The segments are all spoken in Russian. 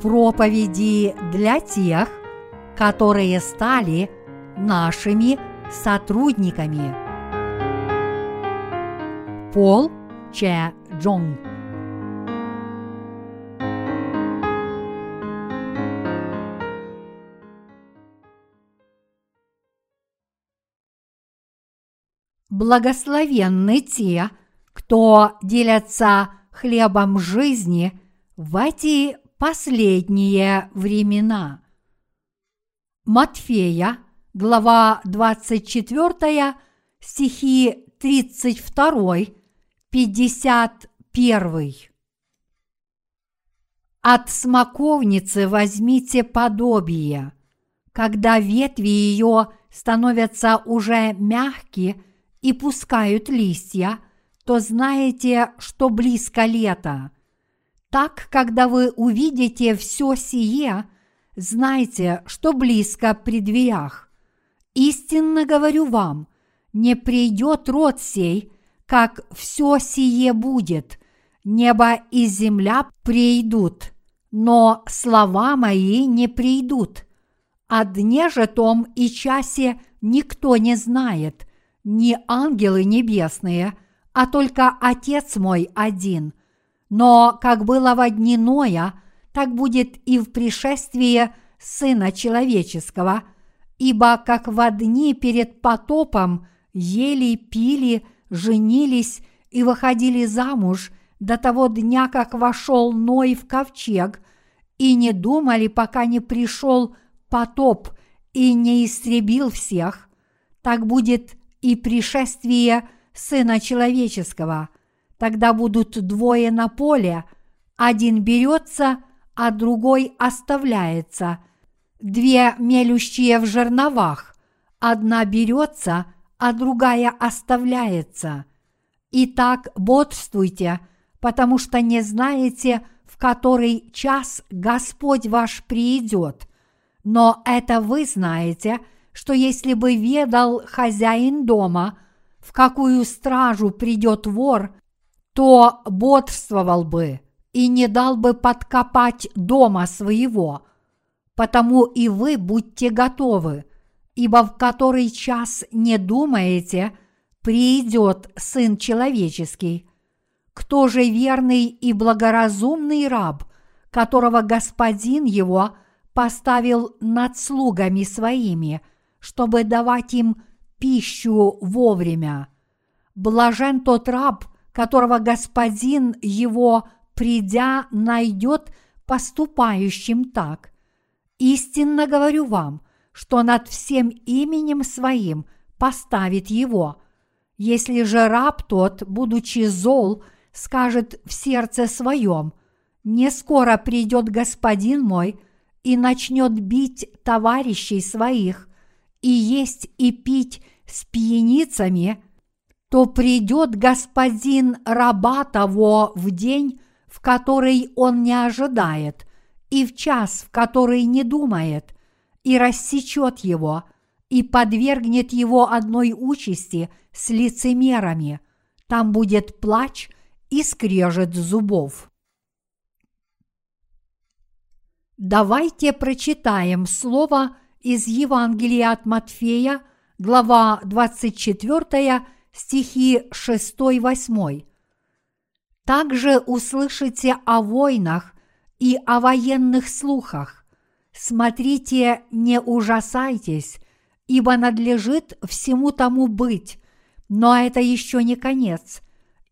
проповеди для тех, которые стали нашими сотрудниками. Пол Че Джонг Благословенны те, кто делятся хлебом жизни в эти последние времена. Матфея, глава 24, стихи 32, 51. От смоковницы возьмите подобие, когда ветви ее становятся уже мягкие и пускают листья, то знаете, что близко лето. Так, когда вы увидите все сие, знайте, что близко при дверях. Истинно говорю вам, не придет род сей, как все сие будет, небо и земля придут, но слова мои не придут. О дне же том и часе никто не знает, не ангелы небесные, а только Отец мой один. Но как было во дни Ноя, так будет и в пришествии Сына Человеческого, ибо как во дни перед потопом ели, пили, женились и выходили замуж до того дня, как вошел Ной в ковчег, и не думали, пока не пришел потоп и не истребил всех, так будет и пришествие Сына Человеческого. Тогда будут двое на поле, один берется, а другой оставляется. Две мелющие в жерновах, одна берется, а другая оставляется. Итак, бодрствуйте, потому что не знаете, в который час Господь ваш придет. Но это вы знаете – что если бы ведал хозяин дома, в какую стражу придет вор, то бодрствовал бы и не дал бы подкопать дома своего. Потому и вы будьте готовы, ибо в который час не думаете, придет Сын Человеческий. Кто же верный и благоразумный раб, которого господин его поставил над слугами своими – чтобы давать им пищу вовремя. Блажен тот раб, которого господин его, придя, найдет поступающим так. Истинно говорю вам, что над всем именем своим поставит его. Если же раб тот, будучи зол, скажет в сердце своем, «Не скоро придет господин мой и начнет бить товарищей своих, и есть и пить с пьяницами, то придет господин раба того в день, в который он не ожидает, и в час, в который не думает, и рассечет его, и подвергнет его одной участи с лицемерами. Там будет плач и скрежет зубов. Давайте прочитаем слово – из Евангелия от Матфея, глава 24, стихи 6-8. Также услышите о войнах и о военных слухах. Смотрите, не ужасайтесь, ибо надлежит всему тому быть, но это еще не конец,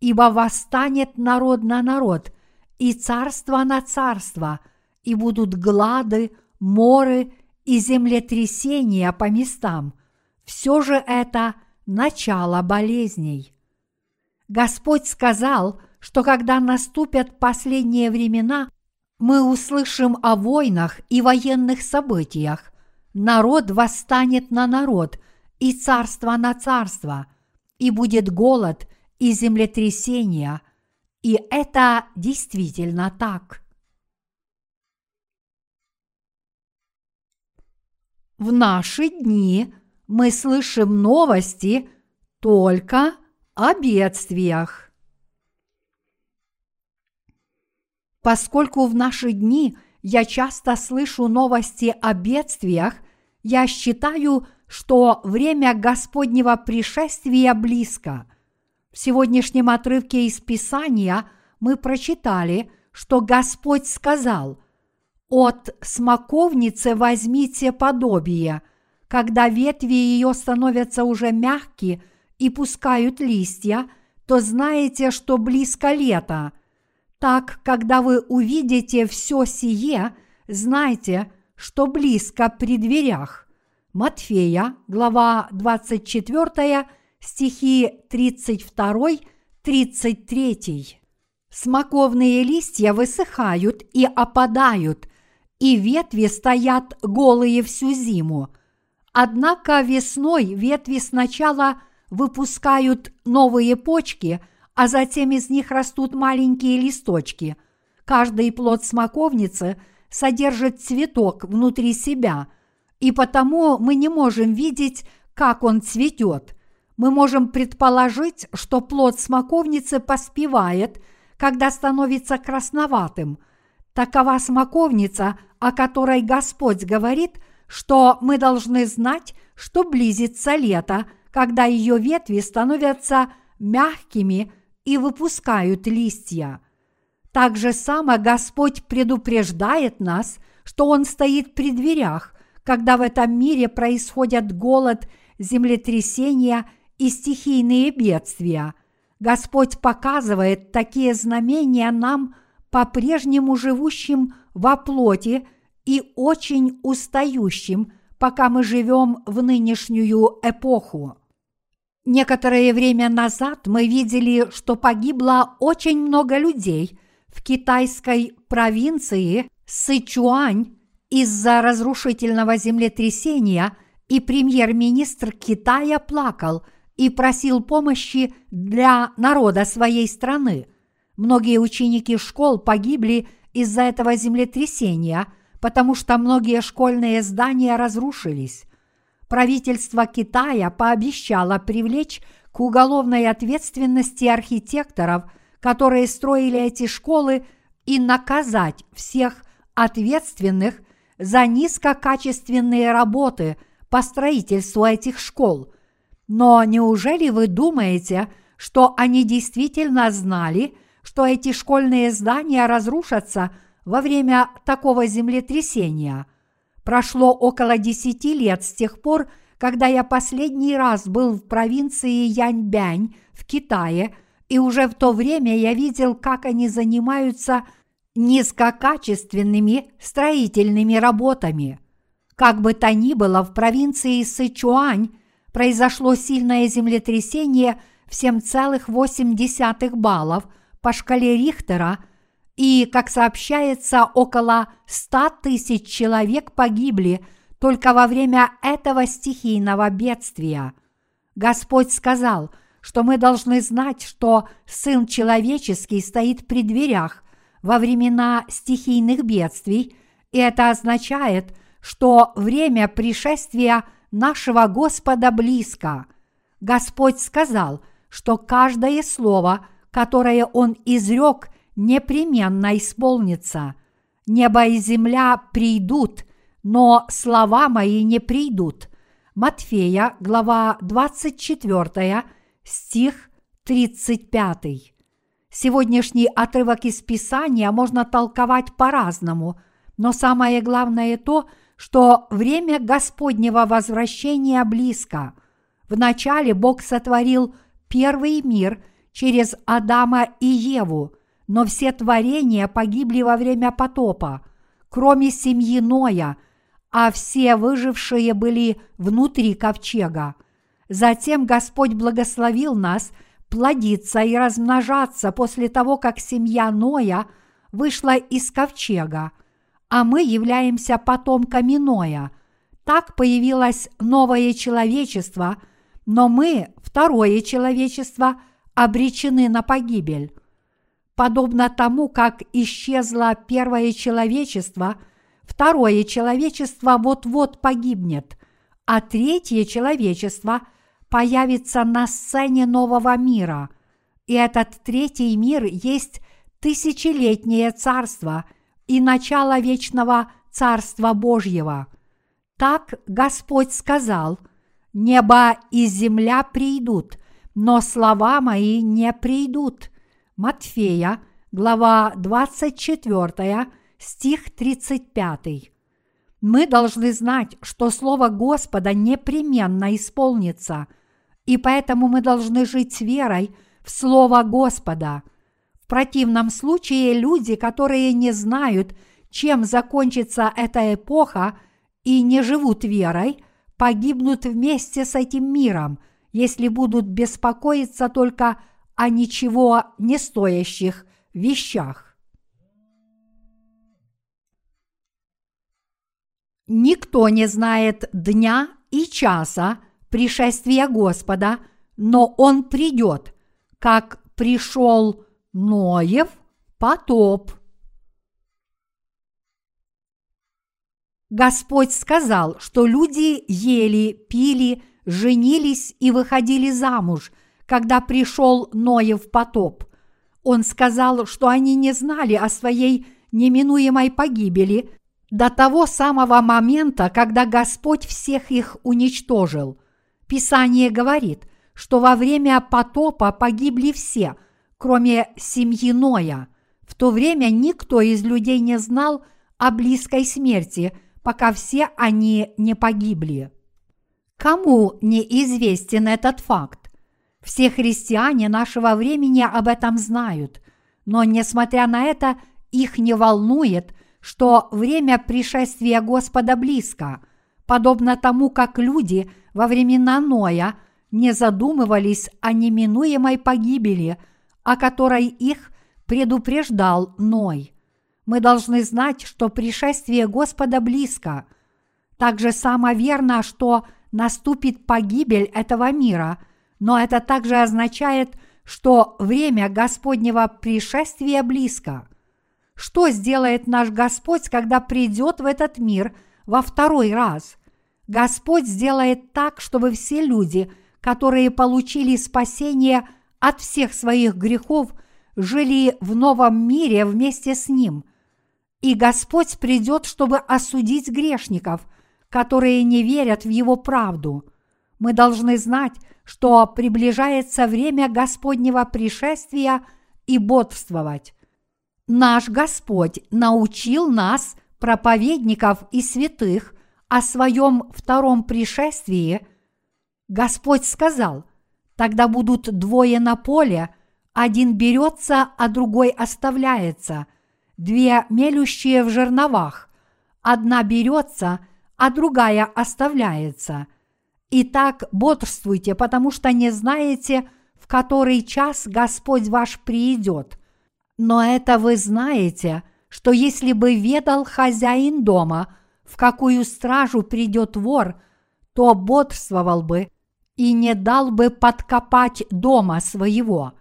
ибо восстанет народ на народ, и царство на царство, и будут глады, моры и землетрясения по местам, все же это начало болезней. Господь сказал, что когда наступят последние времена, мы услышим о войнах и военных событиях. Народ восстанет на народ и царство на царство, и будет голод и землетрясения. И это действительно так. В наши дни мы слышим новости только о бедствиях. Поскольку в наши дни я часто слышу новости о бедствиях, я считаю, что время Господнего пришествия близко. В сегодняшнем отрывке из Писания мы прочитали, что Господь сказал «От смоковницы возьмите подобие, когда ветви ее становятся уже мягкие и пускают листья, то знаете, что близко лето. Так, когда вы увидите все сие, знайте, что близко при дверях. Матфея, глава 24, стихи 32-33. Смоковные листья высыхают и опадают, и ветви стоят голые всю зиму. Однако весной ветви сначала выпускают новые почки, а затем из них растут маленькие листочки. Каждый плод смоковницы содержит цветок внутри себя, и потому мы не можем видеть, как он цветет. Мы можем предположить, что плод смоковницы поспевает, когда становится красноватым. Такова смоковница, о которой Господь говорит, что мы должны знать, что близится лето, когда ее ветви становятся мягкими и выпускают листья. Так же само Господь предупреждает нас, что Он стоит при дверях, когда в этом мире происходят голод, землетрясения и стихийные бедствия. Господь показывает такие знамения нам, по-прежнему живущим во плоти и очень устающим, пока мы живем в нынешнюю эпоху. Некоторое время назад мы видели, что погибло очень много людей в китайской провинции Сычуань из-за разрушительного землетрясения, и премьер-министр Китая плакал и просил помощи для народа своей страны. Многие ученики школ погибли из-за этого землетрясения, потому что многие школьные здания разрушились правительство Китая пообещало привлечь к уголовной ответственности архитекторов, которые строили эти школы, и наказать всех ответственных за низкокачественные работы по строительству этих школ. Но неужели вы думаете, что они действительно знали, что эти школьные здания разрушатся во время такого землетрясения – Прошло около десяти лет с тех пор, когда я последний раз был в провинции Яньбянь в Китае, и уже в то время я видел, как они занимаются низкокачественными строительными работами. Как бы то ни было, в провинции Сычуань произошло сильное землетрясение в 7,8 баллов по шкале Рихтера – и, как сообщается, около 100 тысяч человек погибли только во время этого стихийного бедствия. Господь сказал, что мы должны знать, что Сын Человеческий стоит при дверях во времена стихийных бедствий, и это означает, что время пришествия нашего Господа близко. Господь сказал, что каждое слово, которое Он изрек – непременно исполнится. Небо и земля придут, но слова мои не придут. Матфея, глава 24, стих 35. Сегодняшний отрывок из Писания можно толковать по-разному, но самое главное то, что время Господнего возвращения близко. Вначале Бог сотворил первый мир через Адама и Еву – но все творения погибли во время потопа, кроме семьи Ноя, а все выжившие были внутри ковчега. Затем Господь благословил нас плодиться и размножаться после того, как семья Ноя вышла из ковчега, а мы являемся потомками Ноя. Так появилось новое человечество, но мы, второе человечество, обречены на погибель. Подобно тому, как исчезло первое человечество, второе человечество вот-вот погибнет, а третье человечество появится на сцене нового мира. И этот третий мир есть тысячелетнее царство и начало вечного Царства Божьего. Так Господь сказал, «Небо и земля придут, но слова мои не придут». Матфея, глава 24, стих 35. Мы должны знать, что Слово Господа непременно исполнится, и поэтому мы должны жить с верой в Слово Господа. В противном случае люди, которые не знают, чем закончится эта эпоха и не живут верой, погибнут вместе с этим миром, если будут беспокоиться только о ничего не стоящих вещах. Никто не знает дня и часа пришествия Господа, но Он придет, как пришел Ноев потоп. Господь сказал, что люди ели, пили, женились и выходили замуж, когда пришел Ноев потоп. Он сказал, что они не знали о своей неминуемой погибели до того самого момента, когда Господь всех их уничтожил. Писание говорит, что во время потопа погибли все, кроме семьи Ноя. В то время никто из людей не знал о близкой смерти – пока все они не погибли. Кому не известен этот факт? Все христиане нашего времени об этом знают, но несмотря на это, их не волнует, что время пришествия Господа близко, подобно тому, как люди во времена Ноя не задумывались о неминуемой погибели, о которой их предупреждал Ной мы должны знать, что пришествие Господа близко. Также само верно, что наступит погибель этого мира, но это также означает, что время Господнего пришествия близко. Что сделает наш Господь, когда придет в этот мир во второй раз? Господь сделает так, чтобы все люди, которые получили спасение от всех своих грехов, жили в новом мире вместе с Ним – и Господь придет, чтобы осудить грешников, которые не верят в Его правду. Мы должны знать, что приближается время Господнего пришествия и бодствовать. Наш Господь научил нас, проповедников и святых, о своем втором пришествии. Господь сказал, тогда будут двое на поле, один берется, а другой оставляется – две мелющие в жерновах, одна берется, а другая оставляется. Итак, бодрствуйте, потому что не знаете, в который час Господь ваш придет. Но это вы знаете, что если бы ведал хозяин дома, в какую стражу придет вор, то бодрствовал бы и не дал бы подкопать дома своего.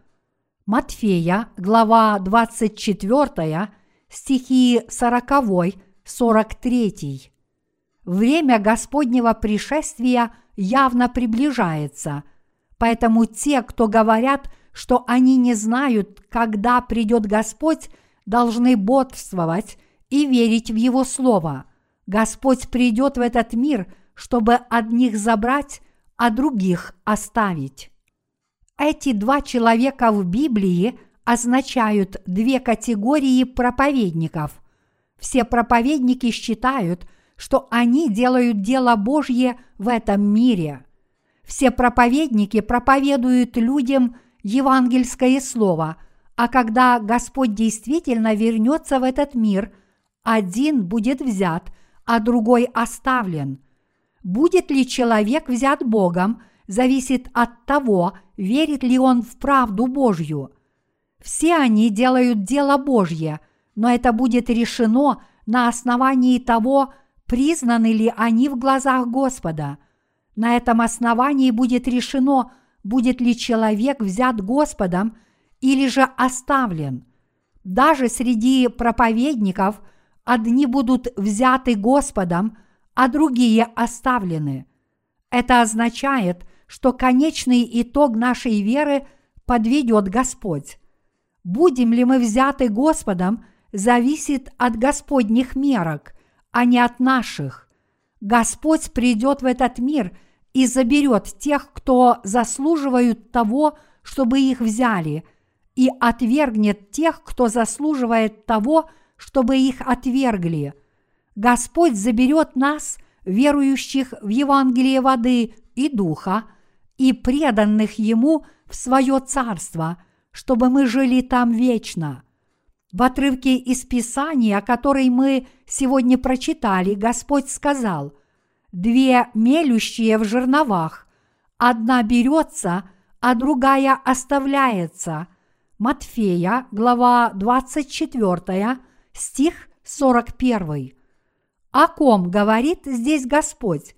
Матфея, глава 24, стихи 40, 43. Время Господнего пришествия явно приближается, поэтому те, кто говорят, что они не знают, когда придет Господь, должны бодрствовать и верить в Его Слово. Господь придет в этот мир, чтобы одних забрать, а других оставить. Эти два человека в Библии означают две категории проповедников. Все проповедники считают, что они делают дело Божье в этом мире. Все проповедники проповедуют людям евангельское слово, а когда Господь действительно вернется в этот мир, один будет взят, а другой оставлен. Будет ли человек взят Богом, зависит от того, верит ли он в правду Божью – все они делают дело Божье, но это будет решено на основании того, признаны ли они в глазах Господа. На этом основании будет решено, будет ли человек взят Господом или же оставлен. Даже среди проповедников одни будут взяты Господом, а другие оставлены. Это означает, что конечный итог нашей веры подведет Господь будем ли мы взяты Господом, зависит от Господних мерок, а не от наших. Господь придет в этот мир и заберет тех, кто заслуживают того, чтобы их взяли, и отвергнет тех, кто заслуживает того, чтобы их отвергли. Господь заберет нас, верующих в Евангелие воды и духа, и преданных Ему в свое царство, чтобы мы жили там вечно. В отрывке из Писания, который мы сегодня прочитали, Господь сказал, «Две мелющие в жерновах, одна берется, а другая оставляется». Матфея, глава 24, стих 41. О ком говорит здесь Господь?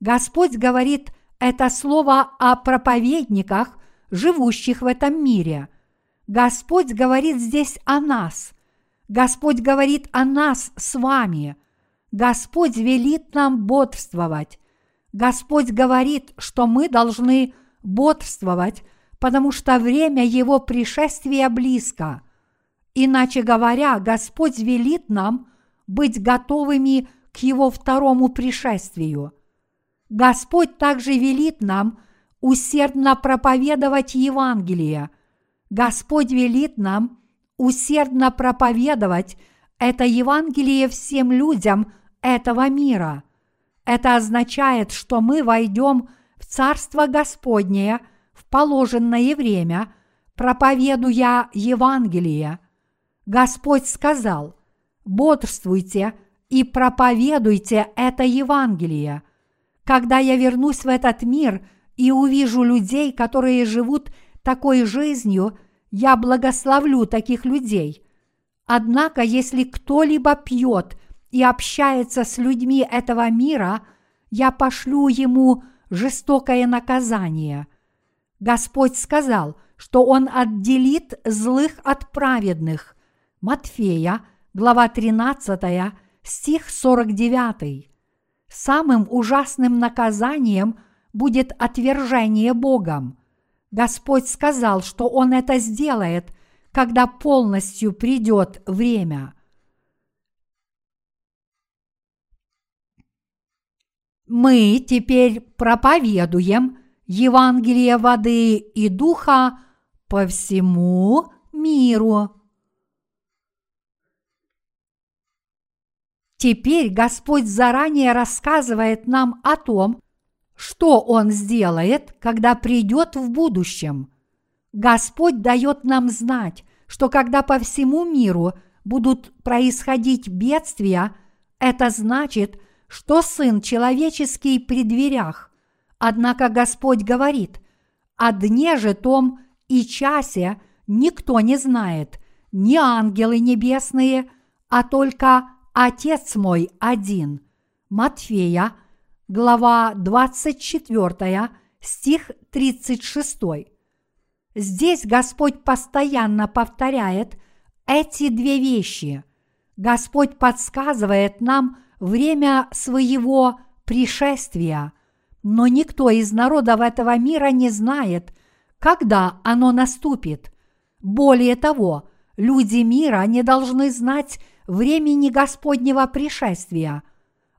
Господь говорит это слово о проповедниках, живущих в этом мире. Господь говорит здесь о нас. Господь говорит о нас с вами. Господь велит нам бодрствовать. Господь говорит, что мы должны бодрствовать, потому что время Его пришествия близко. Иначе говоря, Господь велит нам быть готовыми к Его второму пришествию. Господь также велит нам усердно проповедовать Евангелие – Господь велит нам усердно проповедовать это Евангелие всем людям этого мира. Это означает, что мы войдем в Царство Господнее в положенное время, проповедуя Евангелие. Господь сказал, бодрствуйте и проповедуйте это Евангелие. Когда я вернусь в этот мир и увижу людей, которые живут такой жизнью, я благословлю таких людей. Однако, если кто-либо пьет и общается с людьми этого мира, я пошлю ему жестокое наказание. Господь сказал, что Он отделит злых от праведных. Матфея, глава 13, стих 49. Самым ужасным наказанием будет отвержение Богом – Господь сказал, что Он это сделает, когда полностью придет время. Мы теперь проповедуем Евангелие воды и духа по всему миру. Теперь Господь заранее рассказывает нам о том, что Он сделает, когда придет в будущем. Господь дает нам знать, что когда по всему миру будут происходить бедствия, это значит, что Сын Человеческий при дверях. Однако Господь говорит, о дне же том и часе никто не знает, ни ангелы небесные, а только Отец мой один. Матфея, глава 24, стих 36. Здесь Господь постоянно повторяет эти две вещи. Господь подсказывает нам время своего пришествия, но никто из народов этого мира не знает, когда оно наступит. Более того, люди мира не должны знать времени Господнего пришествия –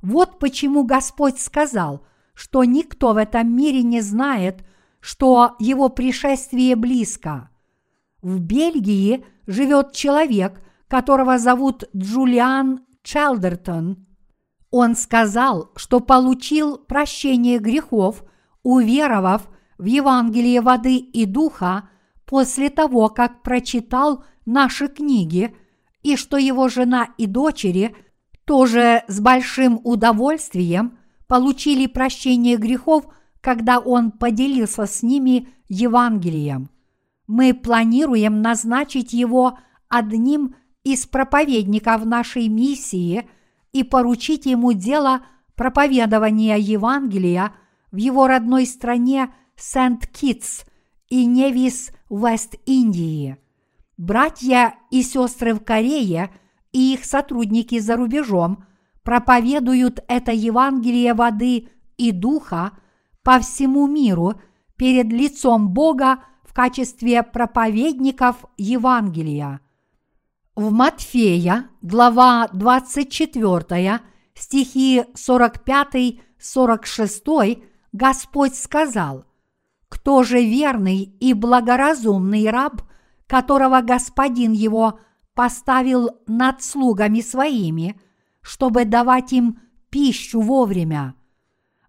вот почему Господь сказал, что никто в этом мире не знает, что его пришествие близко. В Бельгии живет человек, которого зовут Джулиан Челдертон. Он сказал, что получил прощение грехов, уверовав в Евангелие воды и духа после того, как прочитал наши книги, и что его жена и дочери – тоже с большим удовольствием получили прощение грехов, когда он поделился с ними Евангелием. Мы планируем назначить его одним из проповедников нашей миссии и поручить ему дело проповедования Евангелия в его родной стране Сент-Китс и Невис, Вест-Индии. Братья и сестры в Корее – и их сотрудники за рубежом проповедуют это Евангелие воды и духа по всему миру перед лицом Бога в качестве проповедников Евангелия. В Матфея, глава 24, стихи 45-46, Господь сказал, «Кто же верный и благоразумный раб, которого господин его поставил над слугами своими, чтобы давать им пищу вовремя?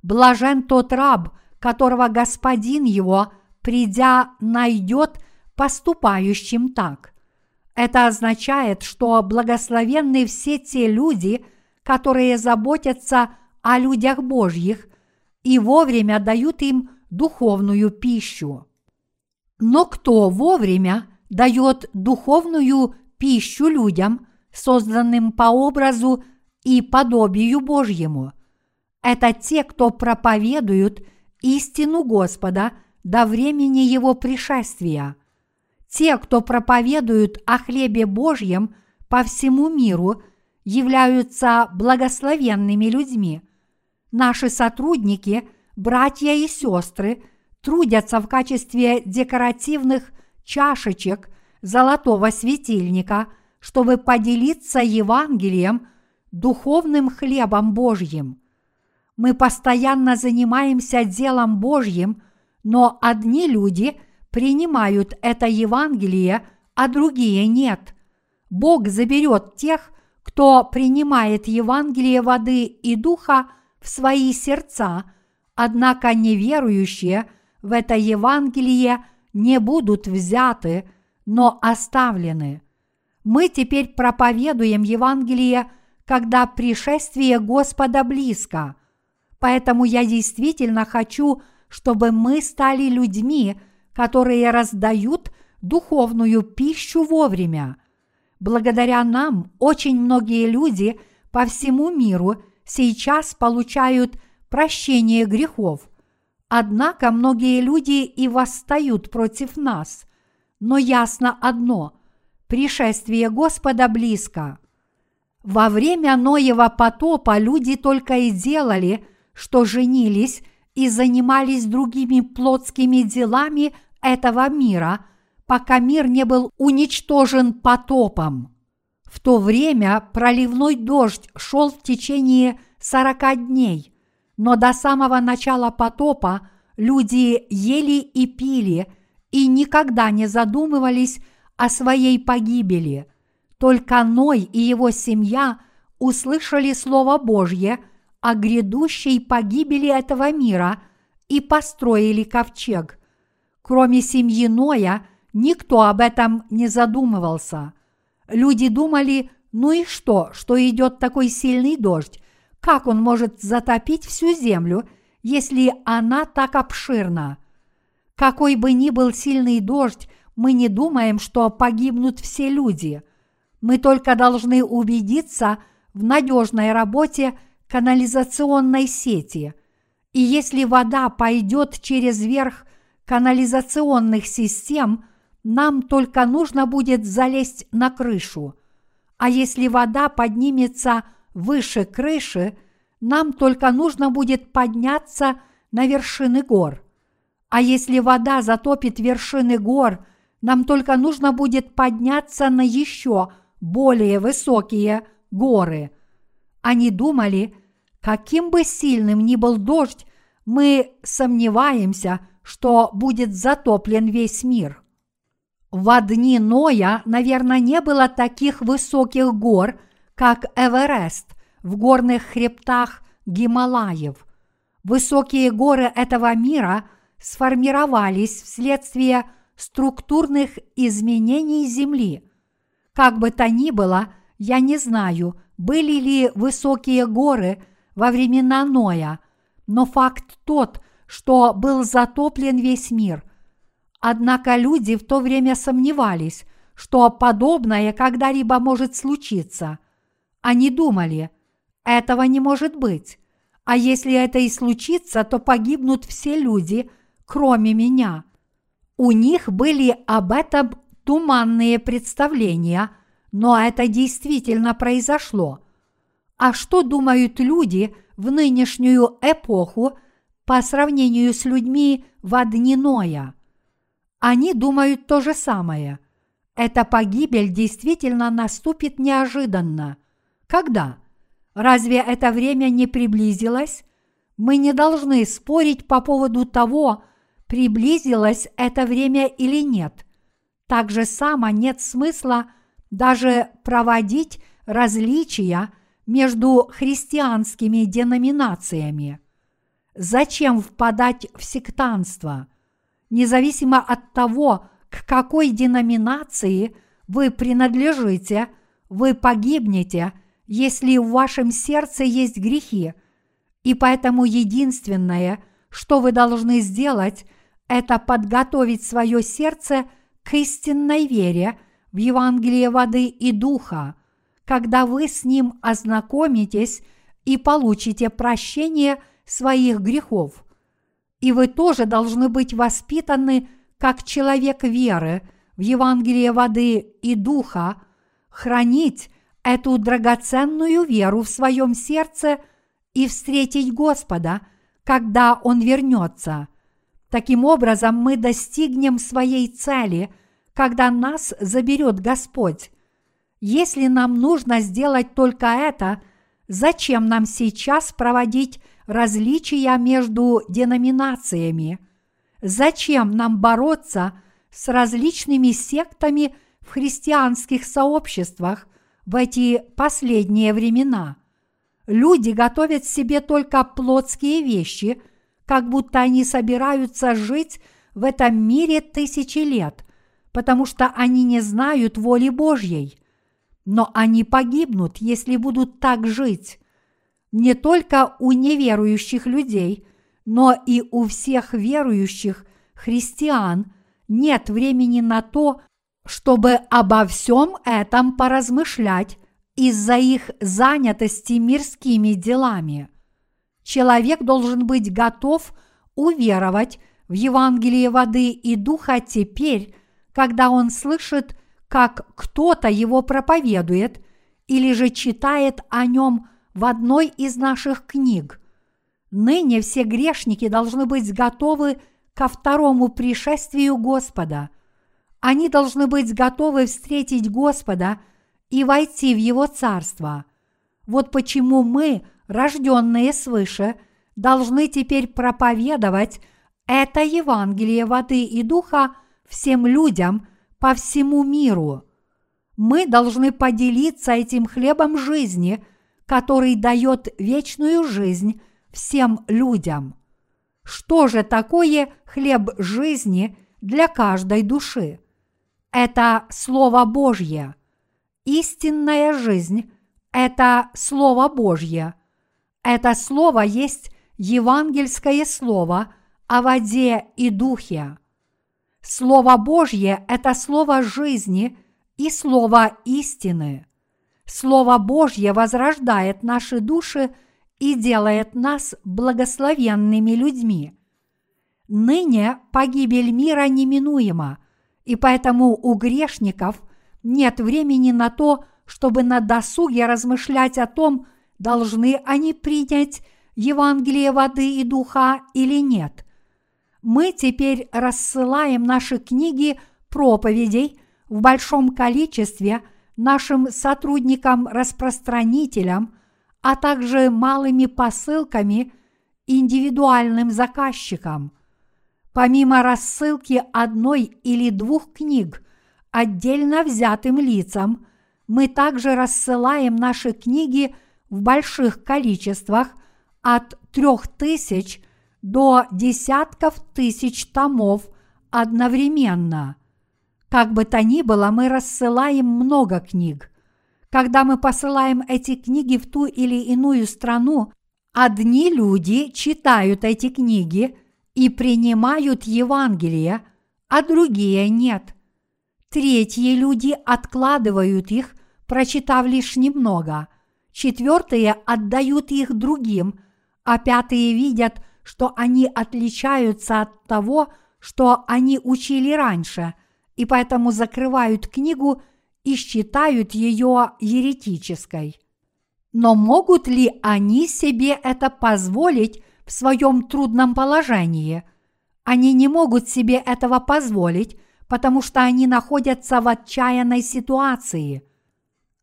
Блажен тот раб, которого господин его, придя, найдет поступающим так. Это означает, что благословенны все те люди, которые заботятся о людях Божьих и вовремя дают им духовную пищу. Но кто вовремя дает духовную пищу людям, созданным по образу и подобию Божьему? Это те, кто проповедуют истину Господа до времени Его пришествия – те, кто проповедуют о хлебе Божьем по всему миру, являются благословенными людьми. Наши сотрудники, братья и сестры, трудятся в качестве декоративных чашечек золотого светильника, чтобы поделиться Евангелием, духовным хлебом Божьим. Мы постоянно занимаемся делом Божьим, но одни люди – принимают это Евангелие, а другие нет. Бог заберет тех, кто принимает Евангелие воды и духа в свои сердца, однако неверующие в это Евангелие не будут взяты, но оставлены. Мы теперь проповедуем Евангелие, когда пришествие Господа близко. Поэтому я действительно хочу, чтобы мы стали людьми, которые раздают духовную пищу вовремя. Благодаря нам очень многие люди по всему миру сейчас получают прощение грехов. Однако многие люди и восстают против нас. Но ясно одно – пришествие Господа близко. Во время Ноева потопа люди только и делали, что женились и занимались другими плотскими делами этого мира, пока мир не был уничтожен потопом. В то время проливной дождь шел в течение сорока дней, но до самого начала потопа люди ели и пили и никогда не задумывались о своей погибели. Только Ной и его семья услышали Слово Божье о грядущей погибели этого мира и построили ковчег – Кроме семьи Ноя, никто об этом не задумывался. Люди думали, ну и что, что идет такой сильный дождь? Как он может затопить всю землю, если она так обширна? Какой бы ни был сильный дождь, мы не думаем, что погибнут все люди. Мы только должны убедиться в надежной работе канализационной сети. И если вода пойдет через верх канализационных систем нам только нужно будет залезть на крышу. А если вода поднимется выше крыши, нам только нужно будет подняться на вершины гор. А если вода затопит вершины гор, нам только нужно будет подняться на еще более высокие горы. Они думали, каким бы сильным ни был дождь, мы сомневаемся – что будет затоплен весь мир. В дни Ноя, наверное, не было таких высоких гор, как Эверест в горных хребтах Гималаев. Высокие горы этого мира сформировались вследствие структурных изменений Земли. Как бы то ни было, я не знаю, были ли высокие горы во времена Ноя, но факт тот, что был затоплен весь мир. Однако люди в то время сомневались, что подобное когда-либо может случиться. Они думали, этого не может быть. А если это и случится, то погибнут все люди, кроме меня. У них были об этом туманные представления, но это действительно произошло. А что думают люди в нынешнюю эпоху по сравнению с людьми в дни Ноя. Они думают то же самое. эта погибель действительно наступит неожиданно. Когда? Разве это время не приблизилось? Мы не должны спорить по поводу того, приблизилось это время или нет. Так же само нет смысла даже проводить различия между христианскими деноминациями. Зачем впадать в сектанство? Независимо от того, к какой деноминации вы принадлежите, вы погибнете, если в вашем сердце есть грехи. И поэтому единственное, что вы должны сделать, это подготовить свое сердце к истинной вере в Евангелие воды и духа, когда вы с ним ознакомитесь и получите прощение своих грехов. И вы тоже должны быть воспитаны как человек веры в Евангелие воды и духа, хранить эту драгоценную веру в своем сердце и встретить Господа, когда Он вернется. Таким образом, мы достигнем своей цели, когда нас заберет Господь. Если нам нужно сделать только это, зачем нам сейчас проводить различия между деноминациями – Зачем нам бороться с различными сектами в христианских сообществах в эти последние времена? Люди готовят себе только плотские вещи, как будто они собираются жить в этом мире тысячи лет, потому что они не знают воли Божьей. Но они погибнут, если будут так жить. Не только у неверующих людей – но и у всех верующих христиан нет времени на то, чтобы обо всем этом поразмышлять из-за их занятости мирскими делами. Человек должен быть готов уверовать в Евангелие воды и духа теперь, когда он слышит, как кто-то его проповедует или же читает о нем в одной из наших книг – Ныне все грешники должны быть готовы ко второму пришествию Господа. Они должны быть готовы встретить Господа и войти в Его Царство. Вот почему мы, рожденные свыше, должны теперь проповедовать это Евангелие воды и духа всем людям по всему миру. Мы должны поделиться этим хлебом жизни, который дает вечную жизнь всем людям. Что же такое хлеб жизни для каждой души? Это Слово Божье. Истинная жизнь – это Слово Божье. Это Слово есть евангельское Слово о воде и духе. Слово Божье – это Слово жизни и Слово истины. Слово Божье возрождает наши души – и делает нас благословенными людьми. Ныне погибель мира неминуема, и поэтому у грешников нет времени на то, чтобы на досуге размышлять о том, должны они принять Евангелие воды и духа или нет. Мы теперь рассылаем наши книги проповедей в большом количестве нашим сотрудникам-распространителям – а также малыми посылками индивидуальным заказчикам. Помимо рассылки одной или двух книг отдельно взятым лицам, мы также рассылаем наши книги в больших количествах от трех тысяч до десятков тысяч томов одновременно. Как бы то ни было, мы рассылаем много книг – когда мы посылаем эти книги в ту или иную страну, одни люди читают эти книги и принимают Евангелие, а другие нет. Третьи люди откладывают их, прочитав лишь немного. Четвертые отдают их другим, а пятые видят, что они отличаются от того, что они учили раньше, и поэтому закрывают книгу – и считают ее еретической. Но могут ли они себе это позволить в своем трудном положении? Они не могут себе этого позволить, потому что они находятся в отчаянной ситуации.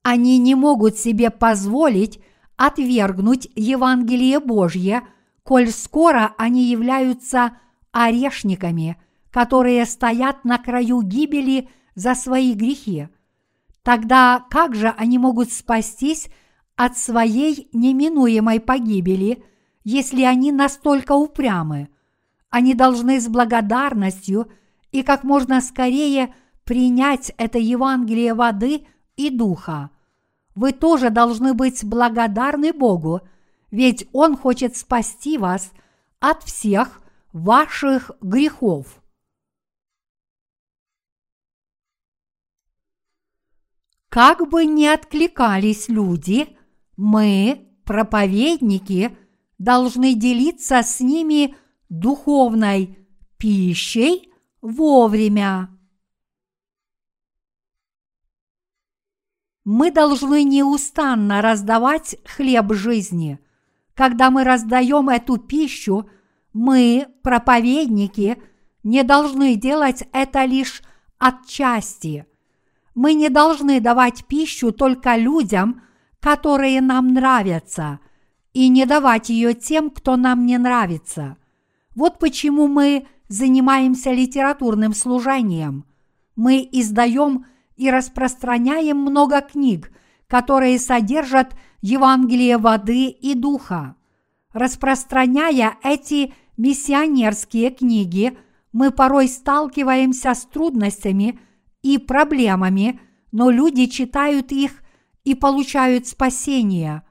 Они не могут себе позволить отвергнуть Евангелие Божье, коль скоро они являются орешниками, которые стоят на краю гибели за свои грехи. Тогда как же они могут спастись от своей неминуемой погибели, если они настолько упрямы? Они должны с благодарностью и как можно скорее принять это Евангелие воды и духа. Вы тоже должны быть благодарны Богу, ведь Он хочет спасти вас от всех ваших грехов. Как бы ни откликались люди, мы, проповедники, должны делиться с ними духовной пищей вовремя. Мы должны неустанно раздавать хлеб жизни. Когда мы раздаем эту пищу, мы, проповедники, не должны делать это лишь отчасти. Мы не должны давать пищу только людям, которые нам нравятся, и не давать ее тем, кто нам не нравится. Вот почему мы занимаемся литературным служением. Мы издаем и распространяем много книг, которые содержат Евангелие воды и духа. Распространяя эти миссионерские книги, мы порой сталкиваемся с трудностями и проблемами, но люди читают их и получают спасение.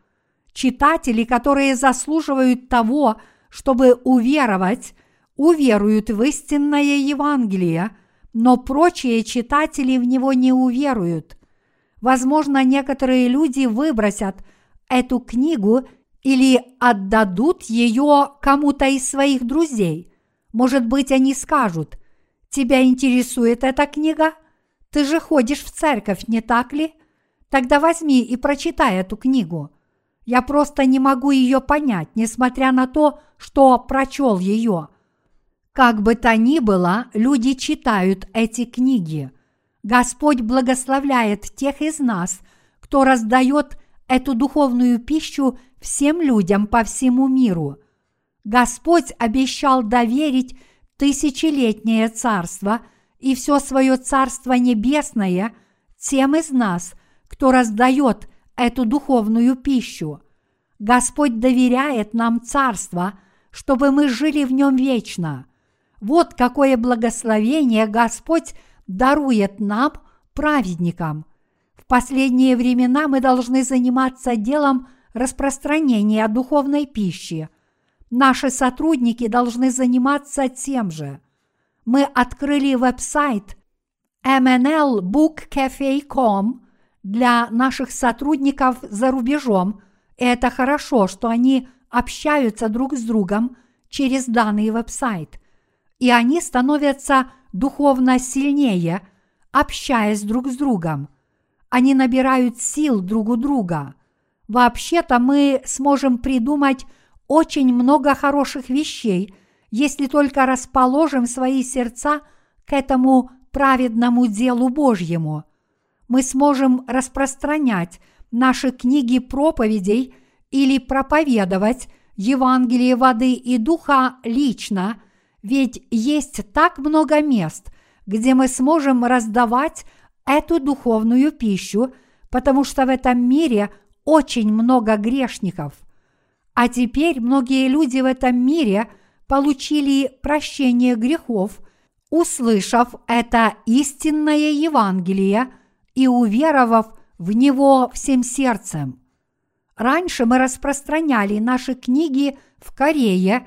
Читатели, которые заслуживают того, чтобы уверовать, уверуют в истинное Евангелие, но прочие читатели в него не уверуют. Возможно, некоторые люди выбросят эту книгу или отдадут ее кому-то из своих друзей. Может быть, они скажут, «Тебя интересует эта книга? Ты же ходишь в церковь, не так ли? Тогда возьми и прочитай эту книгу. Я просто не могу ее понять, несмотря на то, что прочел ее. Как бы то ни было, люди читают эти книги. Господь благословляет тех из нас, кто раздает эту духовную пищу всем людям по всему миру. Господь обещал доверить тысячелетнее царство и все свое царство небесное тем из нас, кто раздает эту духовную пищу. Господь доверяет нам царство, чтобы мы жили в нем вечно. Вот какое благословение Господь дарует нам, праведникам. В последние времена мы должны заниматься делом распространения духовной пищи. Наши сотрудники должны заниматься тем же. Мы открыли веб-сайт mnlbookcafe.com для наших сотрудников за рубежом. И это хорошо, что они общаются друг с другом через данный веб-сайт. И они становятся духовно сильнее, общаясь друг с другом. Они набирают сил друг у друга. Вообще-то мы сможем придумать очень много хороших вещей, если только расположим свои сердца к этому праведному делу Божьему – мы сможем распространять наши книги проповедей или проповедовать Евангелие воды и духа лично, ведь есть так много мест, где мы сможем раздавать эту духовную пищу, потому что в этом мире очень много грешников. А теперь многие люди в этом мире получили прощение грехов, услышав это истинное Евангелие – и уверовав в него всем сердцем. Раньше мы распространяли наши книги в Корее,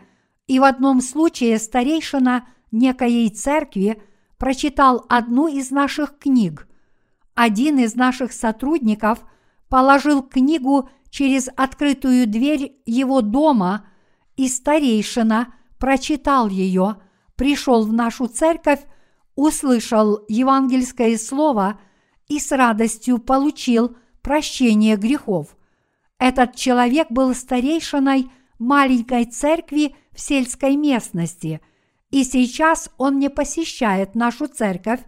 и в одном случае старейшина некоей церкви прочитал одну из наших книг. Один из наших сотрудников положил книгу через открытую дверь его дома, и старейшина прочитал ее, пришел в нашу церковь, услышал евангельское слово – и с радостью получил прощение грехов. Этот человек был старейшиной маленькой церкви в сельской местности, и сейчас он не посещает нашу церковь,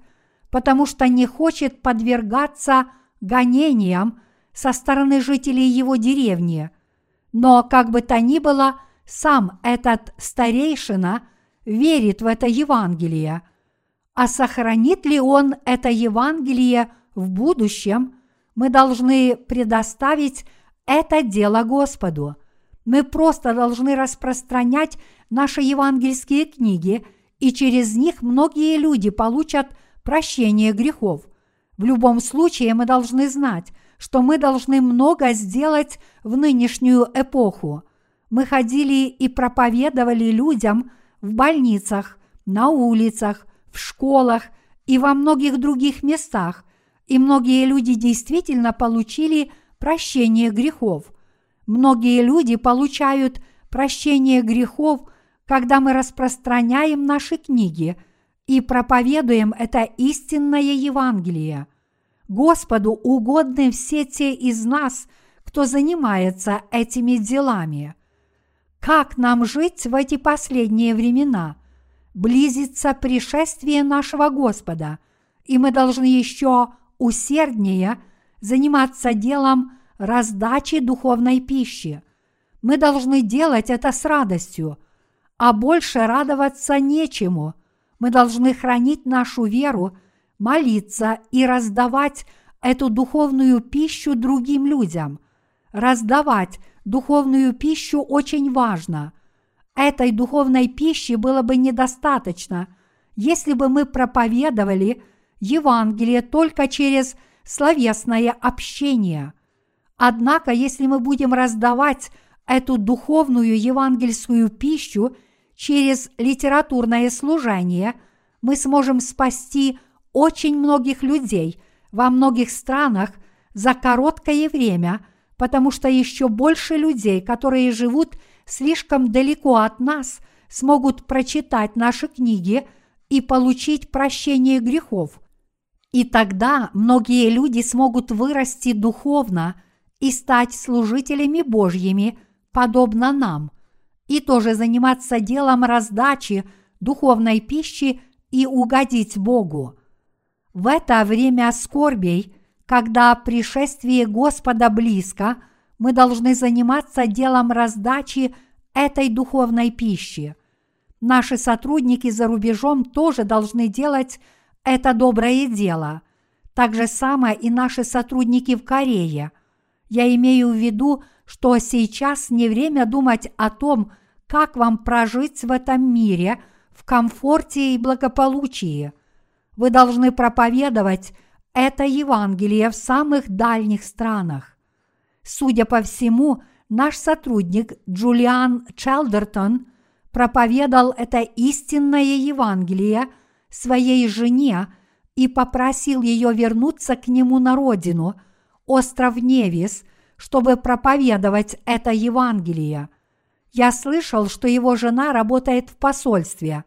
потому что не хочет подвергаться гонениям со стороны жителей его деревни. Но, как бы то ни было, сам этот старейшина верит в это Евангелие. А сохранит ли он это Евангелие в будущем, мы должны предоставить это дело Господу. Мы просто должны распространять наши евангельские книги, и через них многие люди получат прощение грехов. В любом случае мы должны знать, что мы должны много сделать в нынешнюю эпоху. Мы ходили и проповедовали людям в больницах, на улицах, в школах и во многих других местах, и многие люди действительно получили прощение грехов. Многие люди получают прощение грехов, когда мы распространяем наши книги и проповедуем это истинное Евангелие. Господу угодны все те из нас, кто занимается этими делами. Как нам жить в эти последние времена? Близится пришествие нашего Господа, и мы должны еще усерднее заниматься делом раздачи духовной пищи. Мы должны делать это с радостью, а больше радоваться нечему. Мы должны хранить нашу веру, молиться и раздавать эту духовную пищу другим людям. Раздавать духовную пищу очень важно. Этой духовной пищи было бы недостаточно, если бы мы проповедовали Евангелие только через словесное общение – Однако, если мы будем раздавать эту духовную евангельскую пищу через литературное служение, мы сможем спасти очень многих людей во многих странах за короткое время, потому что еще больше людей, которые живут слишком далеко от нас, смогут прочитать наши книги и получить прощение грехов. И тогда многие люди смогут вырасти духовно – и стать служителями Божьими, подобно нам, и тоже заниматься делом раздачи духовной пищи и угодить Богу. В это время скорбей, когда пришествие Господа близко, мы должны заниматься делом раздачи этой духовной пищи. Наши сотрудники за рубежом тоже должны делать это доброе дело. Так же самое и наши сотрудники в Корее – я имею в виду, что сейчас не время думать о том, как вам прожить в этом мире в комфорте и благополучии. Вы должны проповедовать это Евангелие в самых дальних странах. Судя по всему, наш сотрудник Джулиан Челдертон проповедал это истинное Евангелие своей жене и попросил ее вернуться к нему на родину – остров Невис, чтобы проповедовать это Евангелие. Я слышал, что его жена работает в посольстве.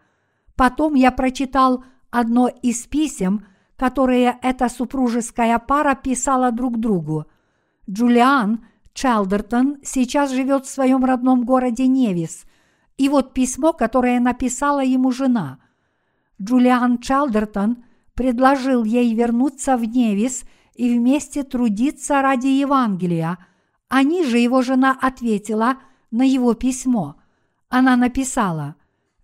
Потом я прочитал одно из писем, которые эта супружеская пара писала друг другу. Джулиан Чалдертон сейчас живет в своем родном городе Невис. И вот письмо, которое написала ему жена. Джулиан Чалдертон предложил ей вернуться в Невис – и вместе трудиться ради Евангелия. А ниже его жена ответила на его письмо. Она написала,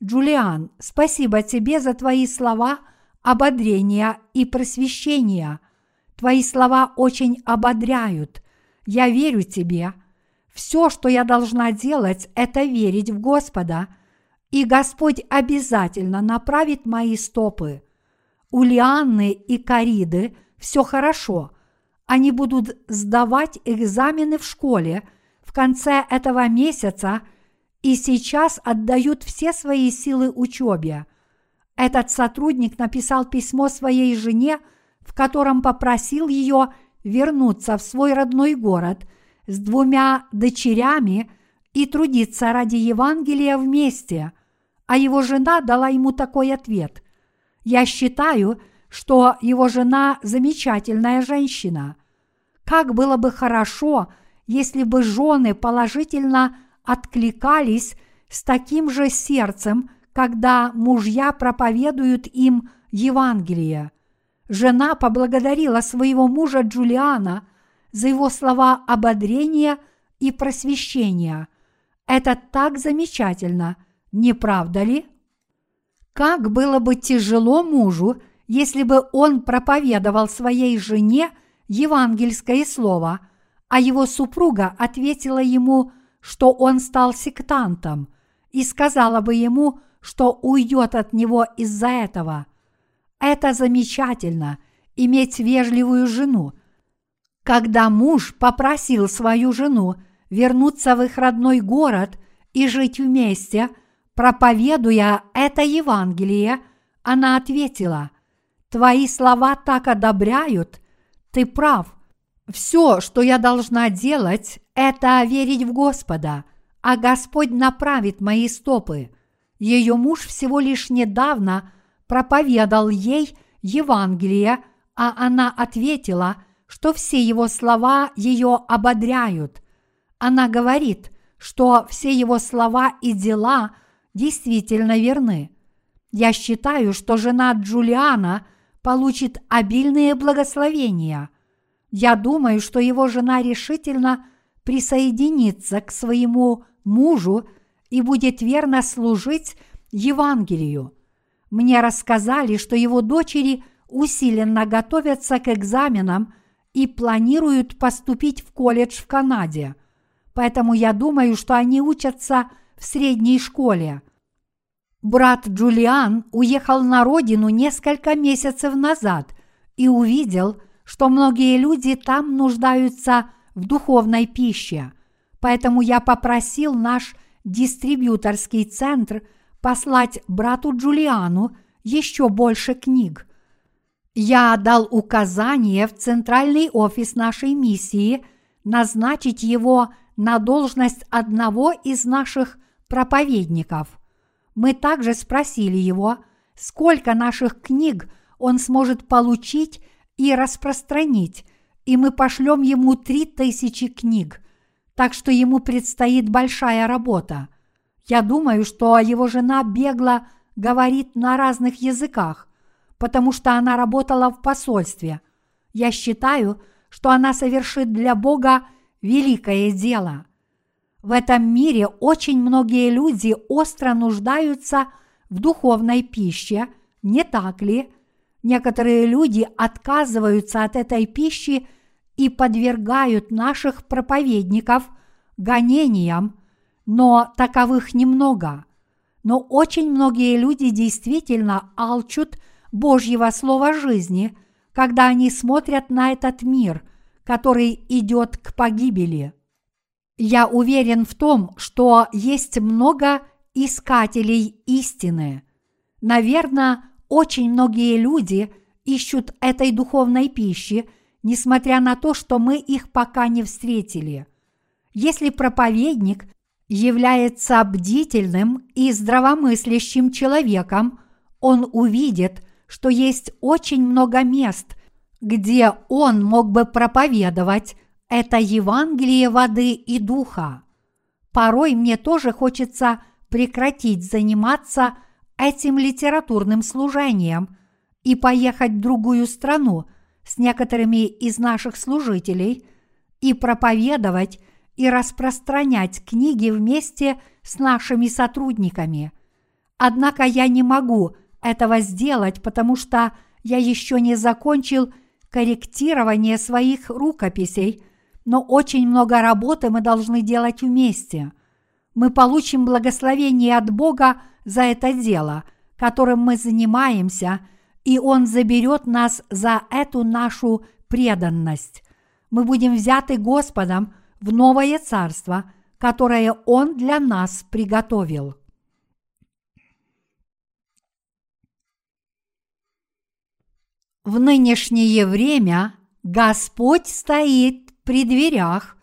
«Джулиан, спасибо тебе за твои слова ободрения и просвещения. Твои слова очень ободряют. Я верю тебе. Все, что я должна делать, это верить в Господа, и Господь обязательно направит мои стопы. У Лианны и Кариды все хорошо. Они будут сдавать экзамены в школе в конце этого месяца и сейчас отдают все свои силы учебе. Этот сотрудник написал письмо своей жене, в котором попросил ее вернуться в свой родной город с двумя дочерями и трудиться ради Евангелия вместе, а его жена дала ему такой ответ. «Я считаю, что его жена замечательная женщина. Как было бы хорошо, если бы жены положительно откликались с таким же сердцем, когда мужья проповедуют им Евангелие. Жена поблагодарила своего мужа Джулиана за его слова ободрения и просвещения. Это так замечательно, не правда ли? Как было бы тяжело мужу, если бы он проповедовал своей жене евангельское слово, а его супруга ответила ему, что он стал сектантом, и сказала бы ему, что уйдет от него из-за этого. Это замечательно – иметь вежливую жену. Когда муж попросил свою жену вернуться в их родной город и жить вместе, проповедуя это Евангелие, она ответила, «Твои слова так одобряют, ты прав. Все, что я должна делать, это верить в Господа, а Господь направит мои стопы». Ее муж всего лишь недавно проповедал ей Евангелие, а она ответила, что все его слова ее ободряют. Она говорит, что все его слова и дела действительно верны. Я считаю, что жена Джулиана получит обильные благословения. Я думаю, что его жена решительно присоединится к своему мужу и будет верно служить Евангелию. Мне рассказали, что его дочери усиленно готовятся к экзаменам и планируют поступить в колледж в Канаде. Поэтому я думаю, что они учатся в средней школе. Брат Джулиан уехал на родину несколько месяцев назад и увидел, что многие люди там нуждаются в духовной пище. Поэтому я попросил наш дистрибьюторский центр послать брату Джулиану еще больше книг. Я дал указание в центральный офис нашей миссии назначить его на должность одного из наших проповедников. Мы также спросили его, сколько наших книг он сможет получить и распространить, и мы пошлем ему три тысячи книг так что ему предстоит большая работа. Я думаю, что его жена бегло говорит на разных языках, потому что она работала в посольстве. Я считаю, что она совершит для Бога великое дело. В этом мире очень многие люди остро нуждаются в духовной пище, не так ли? Некоторые люди отказываются от этой пищи и подвергают наших проповедников гонениям, но таковых немного. Но очень многие люди действительно алчут Божьего Слова жизни, когда они смотрят на этот мир, который идет к погибели. Я уверен в том, что есть много искателей истины. Наверное, очень многие люди ищут этой духовной пищи – несмотря на то, что мы их пока не встретили. Если проповедник является бдительным и здравомыслящим человеком, он увидит, что есть очень много мест, где он мог бы проповедовать это Евангелие воды и духа. Порой мне тоже хочется прекратить заниматься этим литературным служением и поехать в другую страну, с некоторыми из наших служителей и проповедовать и распространять книги вместе с нашими сотрудниками. Однако я не могу этого сделать, потому что я еще не закончил корректирование своих рукописей, но очень много работы мы должны делать вместе. Мы получим благословение от Бога за это дело, которым мы занимаемся – и Он заберет нас за эту нашу преданность. Мы будем взяты Господом в новое царство, которое Он для нас приготовил. В нынешнее время Господь стоит при дверях,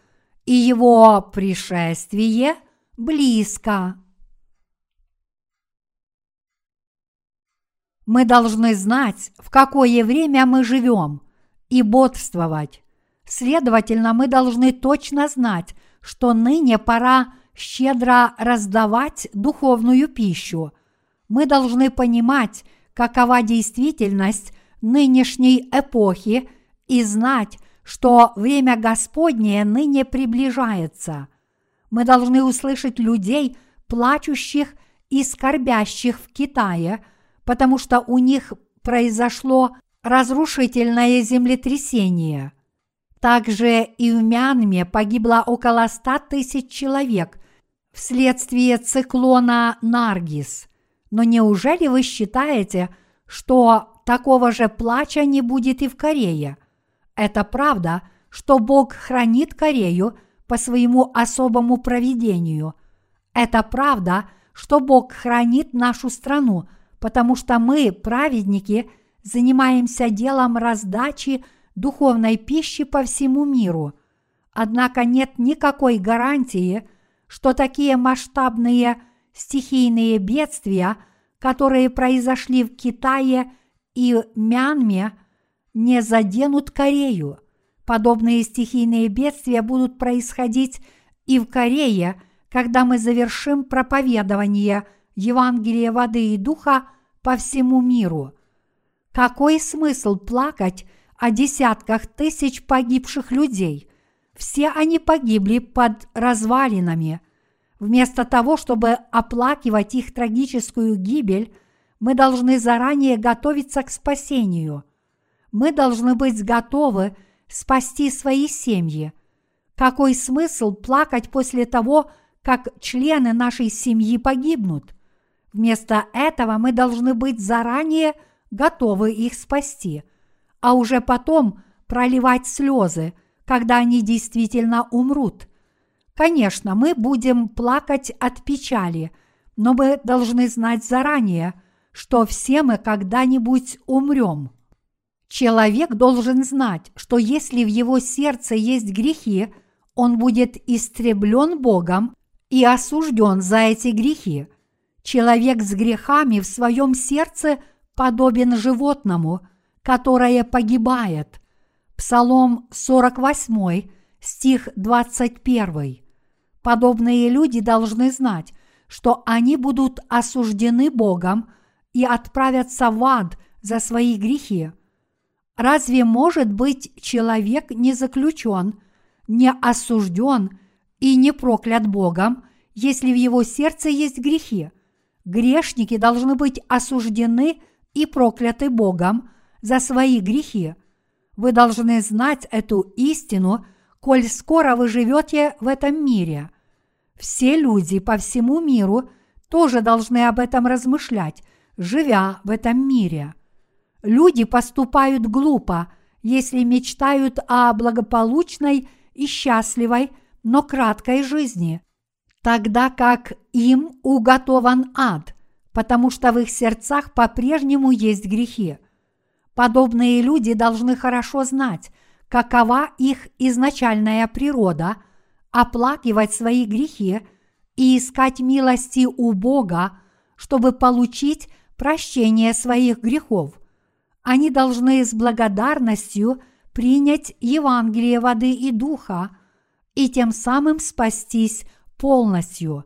и Его пришествие близко. Мы должны знать, в какое время мы живем, и бодрствовать. Следовательно, мы должны точно знать, что ныне пора щедро раздавать духовную пищу. Мы должны понимать, какова действительность нынешней эпохи и знать, что время Господнее ныне приближается. Мы должны услышать людей, плачущих и скорбящих в Китае, потому что у них произошло разрушительное землетрясение. Также и в Мянме погибло около ста тысяч человек вследствие циклона Наргис. Но неужели вы считаете, что такого же плача не будет и в Корее? Это правда, что Бог хранит Корею по своему особому проведению. Это правда, что Бог хранит нашу страну, потому что мы, праведники, занимаемся делом раздачи духовной пищи по всему миру. Однако нет никакой гарантии, что такие масштабные стихийные бедствия, которые произошли в Китае и Мянме, не заденут Корею. Подобные стихийные бедствия будут происходить и в Корее, когда мы завершим проповедование Евангелия воды и духа по всему миру. Какой смысл плакать о десятках тысяч погибших людей? Все они погибли под развалинами. Вместо того, чтобы оплакивать их трагическую гибель, мы должны заранее готовиться к спасению. Мы должны быть готовы спасти свои семьи. Какой смысл плакать после того, как члены нашей семьи погибнут? Вместо этого мы должны быть заранее готовы их спасти, а уже потом проливать слезы, когда они действительно умрут. Конечно, мы будем плакать от печали, но мы должны знать заранее, что все мы когда-нибудь умрем. Человек должен знать, что если в его сердце есть грехи, он будет истреблен Богом и осужден за эти грехи. Человек с грехами в своем сердце подобен животному, которое погибает. Псалом 48, стих 21. Подобные люди должны знать, что они будут осуждены Богом и отправятся в ад за свои грехи. Разве может быть человек не заключен, не осужден и не проклят Богом, если в его сердце есть грехи? Грешники должны быть осуждены и прокляты Богом за свои грехи. Вы должны знать эту истину – коль скоро вы живете в этом мире. Все люди по всему миру тоже должны об этом размышлять, живя в этом мире. Люди поступают глупо, если мечтают о благополучной и счастливой, но краткой жизни, тогда как им уготован ад, потому что в их сердцах по-прежнему есть грехи. Подобные люди должны хорошо знать, какова их изначальная природа, оплакивать свои грехи и искать милости у Бога, чтобы получить прощение своих грехов. Они должны с благодарностью принять Евангелие воды и духа и тем самым спастись полностью.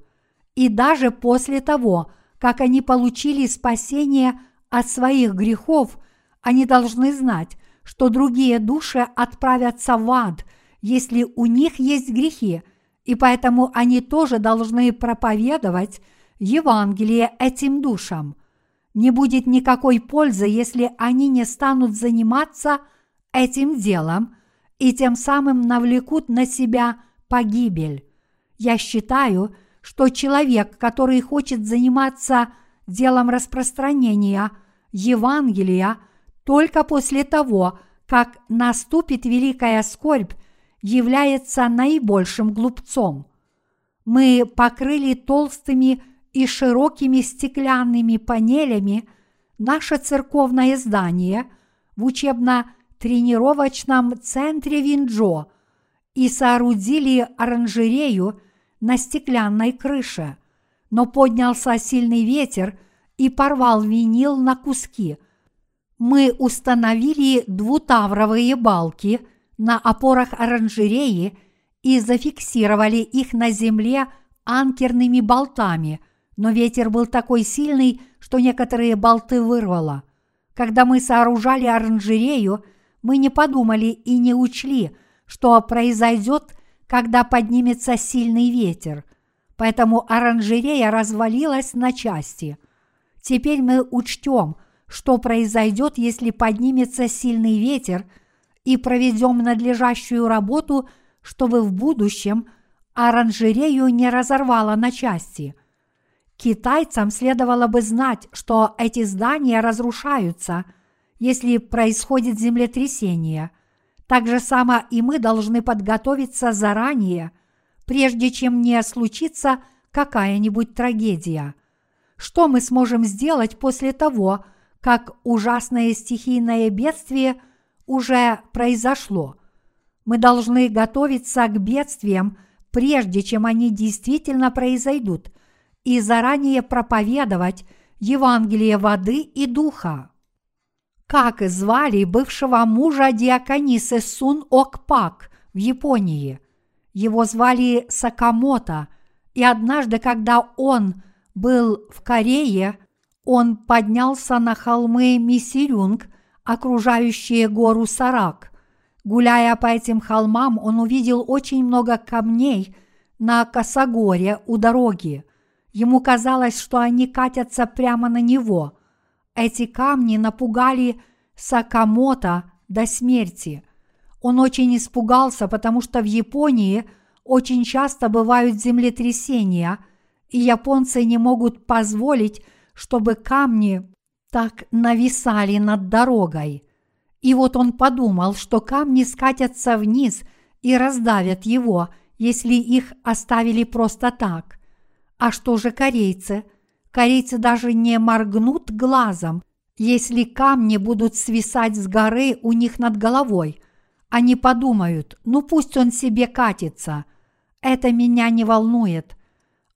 И даже после того, как они получили спасение от своих грехов, они должны знать, что другие души отправятся в ад, если у них есть грехи, и поэтому они тоже должны проповедовать Евангелие этим душам. Не будет никакой пользы, если они не станут заниматься этим делом и тем самым навлекут на себя погибель. Я считаю, что человек, который хочет заниматься делом распространения Евангелия – только после того, как наступит великая скорбь, является наибольшим глупцом. Мы покрыли толстыми и широкими стеклянными панелями наше церковное здание в учебно-тренировочном центре Винджо и соорудили оранжерею на стеклянной крыше, но поднялся сильный ветер и порвал винил на куски – мы установили двутавровые балки на опорах оранжереи и зафиксировали их на земле анкерными болтами, но ветер был такой сильный, что некоторые болты вырвало. Когда мы сооружали оранжерею, мы не подумали и не учли, что произойдет, когда поднимется сильный ветер. Поэтому оранжерея развалилась на части. Теперь мы учтем, что произойдет, если поднимется сильный ветер, и проведем надлежащую работу, чтобы в будущем оранжерею не разорвало на части – Китайцам следовало бы знать, что эти здания разрушаются, если происходит землетрясение. Так же само и мы должны подготовиться заранее, прежде чем не случится какая-нибудь трагедия. Что мы сможем сделать после того, как ужасное стихийное бедствие уже произошло? Мы должны готовиться к бедствиям, прежде чем они действительно произойдут – и заранее проповедовать Евангелие воды и духа. Как звали бывшего мужа диаконисы Сун Окпак в Японии? Его звали Сакамото, и однажды, когда он был в Корее, он поднялся на холмы Мисирюнг, окружающие гору Сарак. Гуляя по этим холмам, он увидел очень много камней на косогоре у дороги – Ему казалось, что они катятся прямо на него. Эти камни напугали Сакамото до смерти. Он очень испугался, потому что в Японии очень часто бывают землетрясения, и японцы не могут позволить, чтобы камни так нависали над дорогой. И вот он подумал, что камни скатятся вниз и раздавят его, если их оставили просто так. А что же корейцы? Корейцы даже не моргнут глазом, если камни будут свисать с горы у них над головой. Они подумают, ну пусть он себе катится. Это меня не волнует.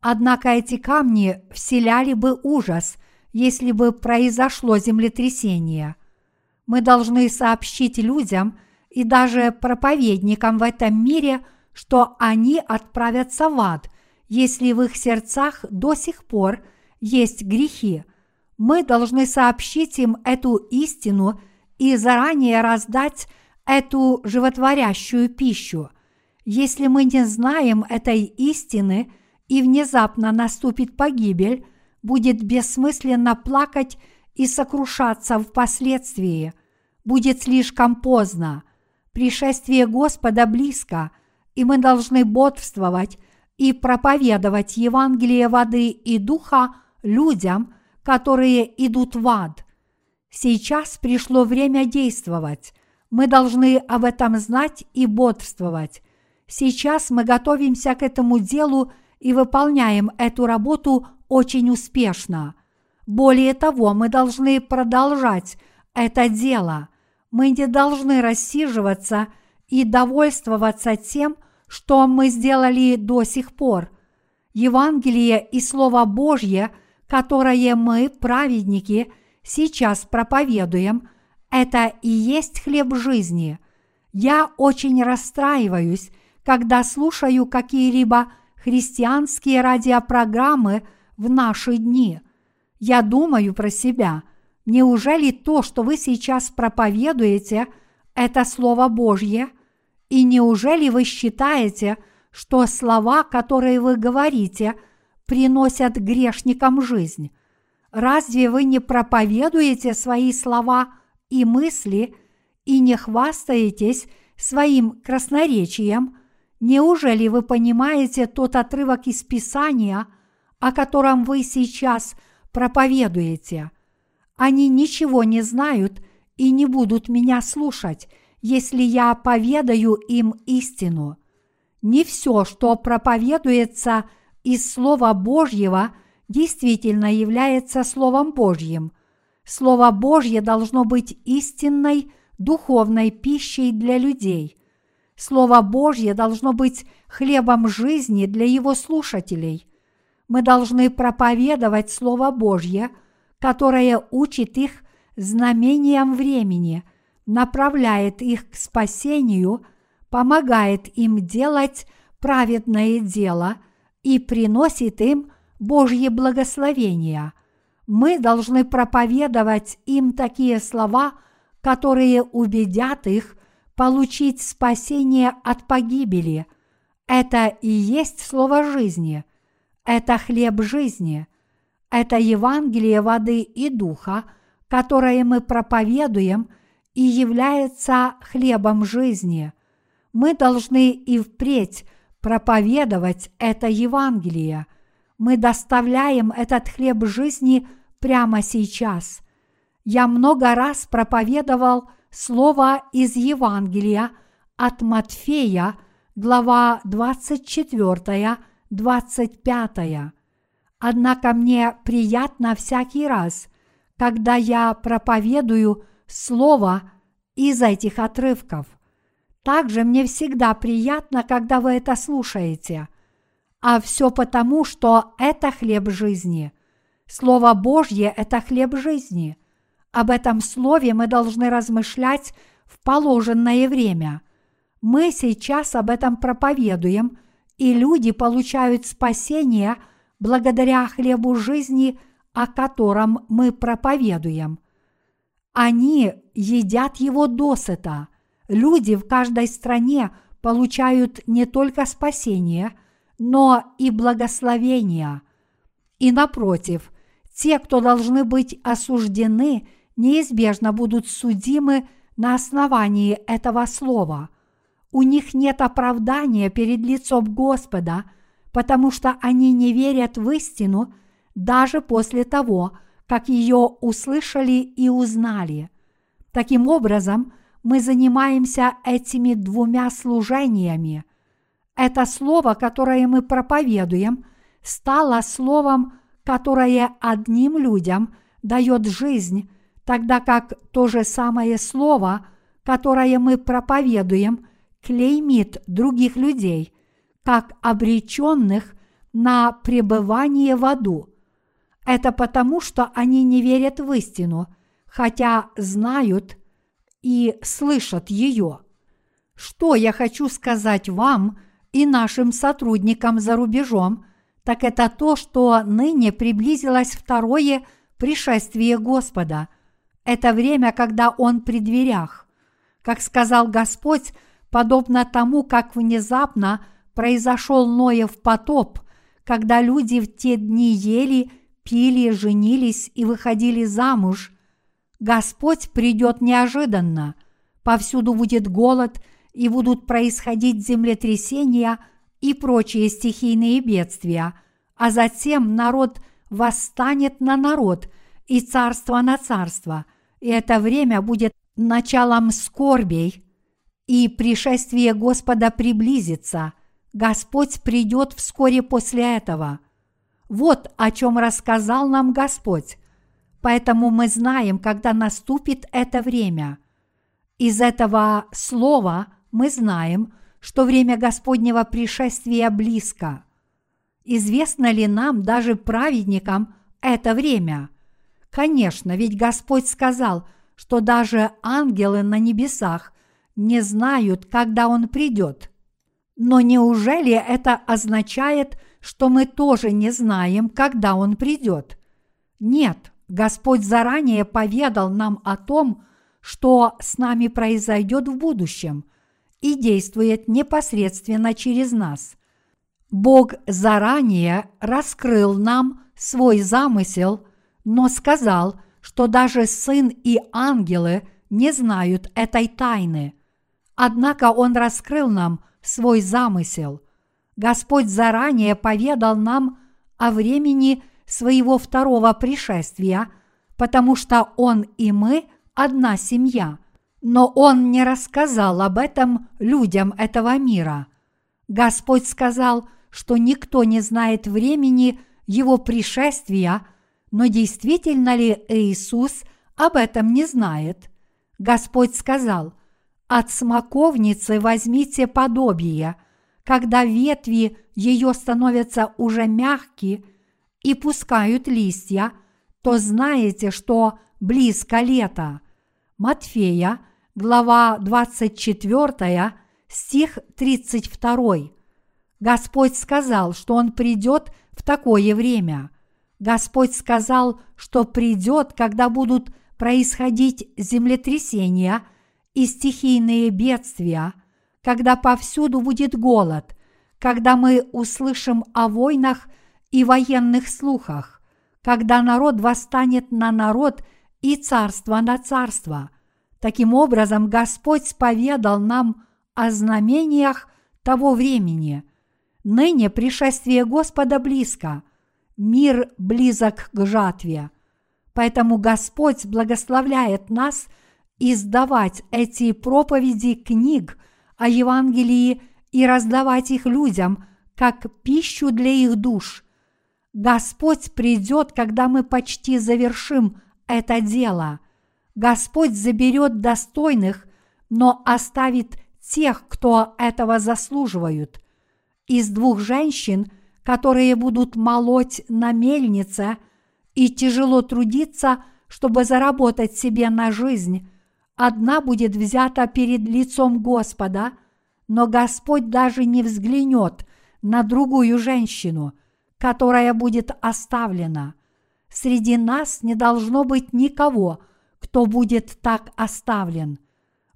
Однако эти камни вселяли бы ужас, если бы произошло землетрясение. Мы должны сообщить людям и даже проповедникам в этом мире, что они отправятся в ад – если в их сердцах до сих пор есть грехи. Мы должны сообщить им эту истину и заранее раздать эту животворящую пищу. Если мы не знаем этой истины и внезапно наступит погибель, будет бессмысленно плакать и сокрушаться впоследствии. Будет слишком поздно. Пришествие Господа близко, и мы должны бодрствовать и проповедовать Евангелие воды и духа людям, которые идут в ад. Сейчас пришло время действовать. Мы должны об этом знать и бодрствовать. Сейчас мы готовимся к этому делу и выполняем эту работу очень успешно. Более того, мы должны продолжать это дело. Мы не должны рассиживаться и довольствоваться тем, что мы сделали до сих пор. Евангелие и Слово Божье, которое мы, праведники, сейчас проповедуем, это и есть хлеб жизни. Я очень расстраиваюсь, когда слушаю какие-либо христианские радиопрограммы в наши дни. Я думаю про себя, неужели то, что вы сейчас проповедуете, это Слово Божье – и неужели вы считаете, что слова, которые вы говорите, приносят грешникам жизнь? Разве вы не проповедуете свои слова и мысли и не хвастаетесь своим красноречием? Неужели вы понимаете тот отрывок из Писания, о котором вы сейчас проповедуете? Они ничего не знают и не будут меня слушать, если я поведаю им истину. Не все, что проповедуется из Слова Божьего, действительно является Словом Божьим. Слово Божье должно быть истинной духовной пищей для людей. Слово Божье должно быть хлебом жизни для его слушателей. Мы должны проповедовать Слово Божье, которое учит их знамениям времени – направляет их к спасению, помогает им делать праведное дело и приносит им Божье благословение. Мы должны проповедовать им такие слова, которые убедят их получить спасение от погибели. Это и есть слово жизни. Это хлеб жизни. Это Евангелие воды и духа, которое мы проповедуем и является хлебом жизни. Мы должны и впредь проповедовать это Евангелие. Мы доставляем этот хлеб жизни прямо сейчас. Я много раз проповедовал слово из Евангелия от Матфея, глава 24, 25. Однако мне приятно всякий раз, когда я проповедую слово из этих отрывков. Также мне всегда приятно, когда вы это слушаете. А все потому, что это хлеб жизни. Слово Божье – это хлеб жизни. Об этом слове мы должны размышлять в положенное время. Мы сейчас об этом проповедуем, и люди получают спасение благодаря хлебу жизни, о котором мы проповедуем. Они едят его досыта. Люди в каждой стране получают не только спасение, но и благословение. И напротив, те, кто должны быть осуждены – неизбежно будут судимы на основании этого слова. У них нет оправдания перед лицом Господа, потому что они не верят в истину даже после того, как ее услышали и узнали. Таким образом, мы занимаемся этими двумя служениями. Это слово, которое мы проповедуем, стало словом, которое одним людям дает жизнь, тогда как то же самое слово, которое мы проповедуем, клеймит других людей, как обреченных на пребывание в аду. Это потому, что они не верят в истину, хотя знают и слышат ее. Что я хочу сказать вам и нашим сотрудникам за рубежом, так это то, что ныне приблизилось второе пришествие Господа – это время, когда Он при дверях. Как сказал Господь, подобно тому, как внезапно произошел Ноев потоп, когда люди в те дни ели, пили, женились и выходили замуж, Господь придет неожиданно. Повсюду будет голод, и будут происходить землетрясения и прочие стихийные бедствия, а затем народ восстанет на народ и царство на царство – и это время будет началом скорбей, и пришествие Господа приблизится. Господь придет вскоре после этого. Вот о чем рассказал нам Господь. Поэтому мы знаем, когда наступит это время. Из этого слова мы знаем, что время Господнего пришествия близко. Известно ли нам, даже праведникам, это время – Конечно, ведь Господь сказал, что даже ангелы на небесах не знают, когда Он придет. Но неужели это означает, что мы тоже не знаем, когда Он придет? Нет, Господь заранее поведал нам о том, что с нами произойдет в будущем и действует непосредственно через нас. Бог заранее раскрыл нам свой замысел – но сказал, что даже сын и ангелы не знают этой тайны. Однако он раскрыл нам свой замысел. Господь заранее поведал нам о времени своего второго пришествия, потому что он и мы одна семья, но он не рассказал об этом людям этого мира. Господь сказал, что никто не знает времени его пришествия – но действительно ли Иисус об этом не знает? Господь сказал, «От смоковницы возьмите подобие, когда ветви ее становятся уже мягкие и пускают листья, то знаете, что близко лето». Матфея, глава 24, стих 32. Господь сказал, что Он придет в такое время – Господь сказал, что придет, когда будут происходить землетрясения и стихийные бедствия, когда повсюду будет голод, когда мы услышим о войнах и военных слухах, когда народ восстанет на народ и царство на царство. Таким образом, Господь споведал нам о знамениях того времени. Ныне пришествие Господа близко, мир близок к жатве. Поэтому Господь благословляет нас издавать эти проповеди книг о Евангелии и раздавать их людям как пищу для их душ. Господь придет, когда мы почти завершим это дело. Господь заберет достойных, но оставит тех, кто этого заслуживают. Из двух женщин, которые будут молоть на мельнице и тяжело трудиться, чтобы заработать себе на жизнь, одна будет взята перед лицом Господа, но Господь даже не взглянет на другую женщину, которая будет оставлена. Среди нас не должно быть никого, кто будет так оставлен.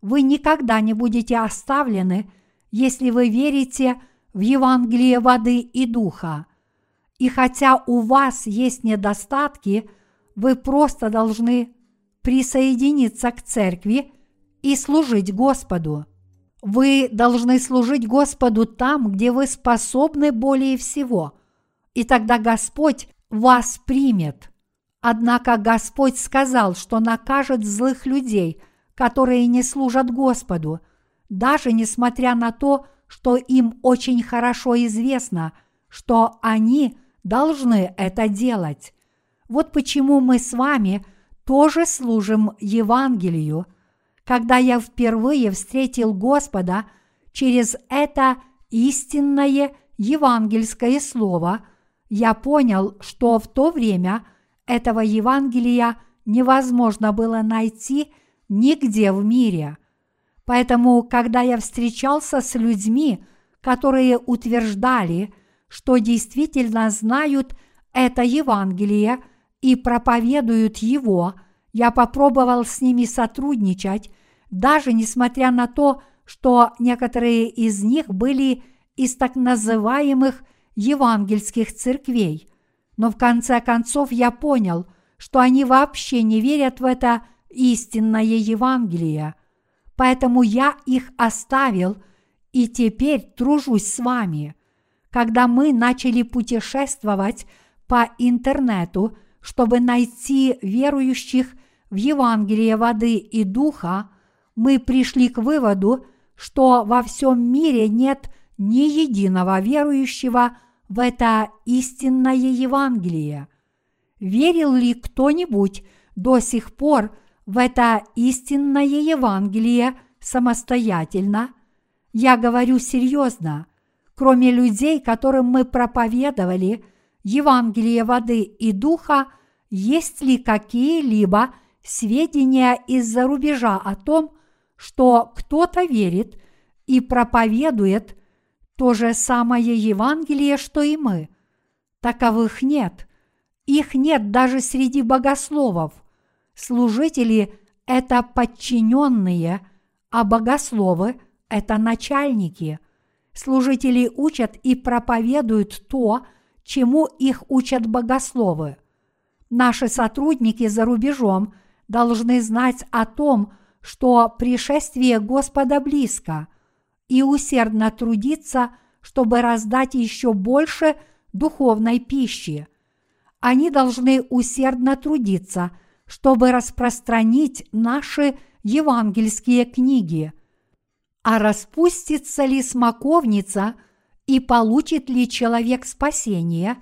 Вы никогда не будете оставлены, если вы верите в Евангелие воды и духа. И хотя у вас есть недостатки, вы просто должны присоединиться к церкви и служить Господу. Вы должны служить Господу там, где вы способны более всего, и тогда Господь вас примет. Однако Господь сказал, что накажет злых людей, которые не служат Господу, даже несмотря на то, что им очень хорошо известно, что они должны это делать. Вот почему мы с вами тоже служим Евангелию. Когда я впервые встретил Господа через это истинное евангельское слово, я понял, что в то время – этого Евангелия невозможно было найти нигде в мире. Поэтому, когда я встречался с людьми, которые утверждали, что действительно знают это Евангелие и проповедуют его, я попробовал с ними сотрудничать, даже несмотря на то, что некоторые из них были из так называемых евангельских церквей – но в конце концов я понял, что они вообще не верят в это истинное Евангелие. Поэтому я их оставил и теперь тружусь с вами. Когда мы начали путешествовать по интернету, чтобы найти верующих в Евангелие воды и духа, мы пришли к выводу, что во всем мире нет ни единого верующего в это истинное Евангелие? Верил ли кто-нибудь до сих пор в это истинное Евангелие самостоятельно? Я говорю серьезно. Кроме людей, которым мы проповедовали Евангелие воды и духа, есть ли какие-либо сведения из-за рубежа о том, что кто-то верит и проповедует – то же самое Евангелие, что и мы. Таковых нет. Их нет даже среди богословов. Служители – это подчиненные, а богословы – это начальники. Служители учат и проповедуют то, чему их учат богословы. Наши сотрудники за рубежом должны знать о том, что пришествие Господа близко – и усердно трудиться, чтобы раздать еще больше духовной пищи. Они должны усердно трудиться, чтобы распространить наши евангельские книги. А распустится ли смоковница и получит ли человек спасение,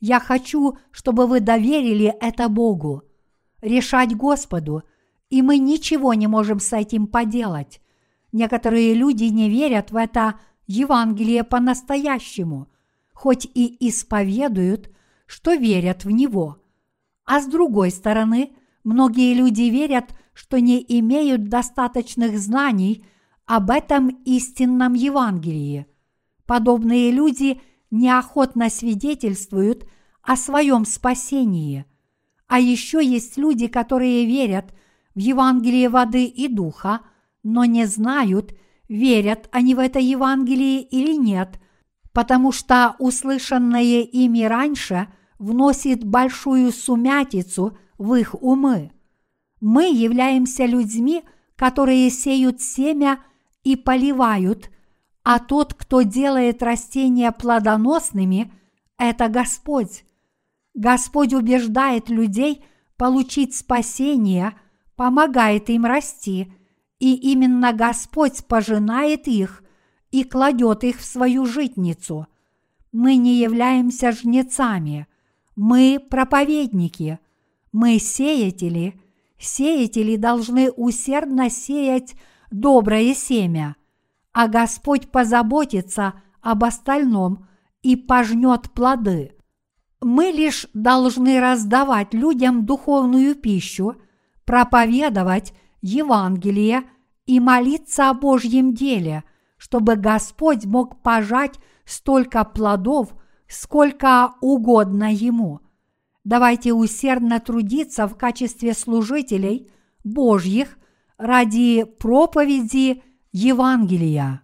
я хочу, чтобы вы доверили это Богу. Решать Господу, и мы ничего не можем с этим поделать. Некоторые люди не верят в это Евангелие по-настоящему, хоть и исповедуют, что верят в него. А с другой стороны, многие люди верят, что не имеют достаточных знаний об этом истинном Евангелии. Подобные люди неохотно свидетельствуют о своем спасении. А еще есть люди, которые верят в Евангелие воды и духа, но не знают, верят они в это Евангелие или нет, потому что услышанное ими раньше вносит большую сумятицу в их умы. Мы являемся людьми, которые сеют семя и поливают, а тот, кто делает растения плодоносными, это Господь. Господь убеждает людей получить спасение, помогает им расти, и именно Господь пожинает их и кладет их в свою житницу. Мы не являемся жнецами, мы проповедники, мы сеятели. Сеятели должны усердно сеять доброе семя, а Господь позаботится об остальном и пожнет плоды. Мы лишь должны раздавать людям духовную пищу, проповедовать Евангелие и молиться о Божьем деле, чтобы Господь мог пожать столько плодов, сколько угодно Ему. Давайте усердно трудиться в качестве служителей Божьих ради проповеди Евангелия.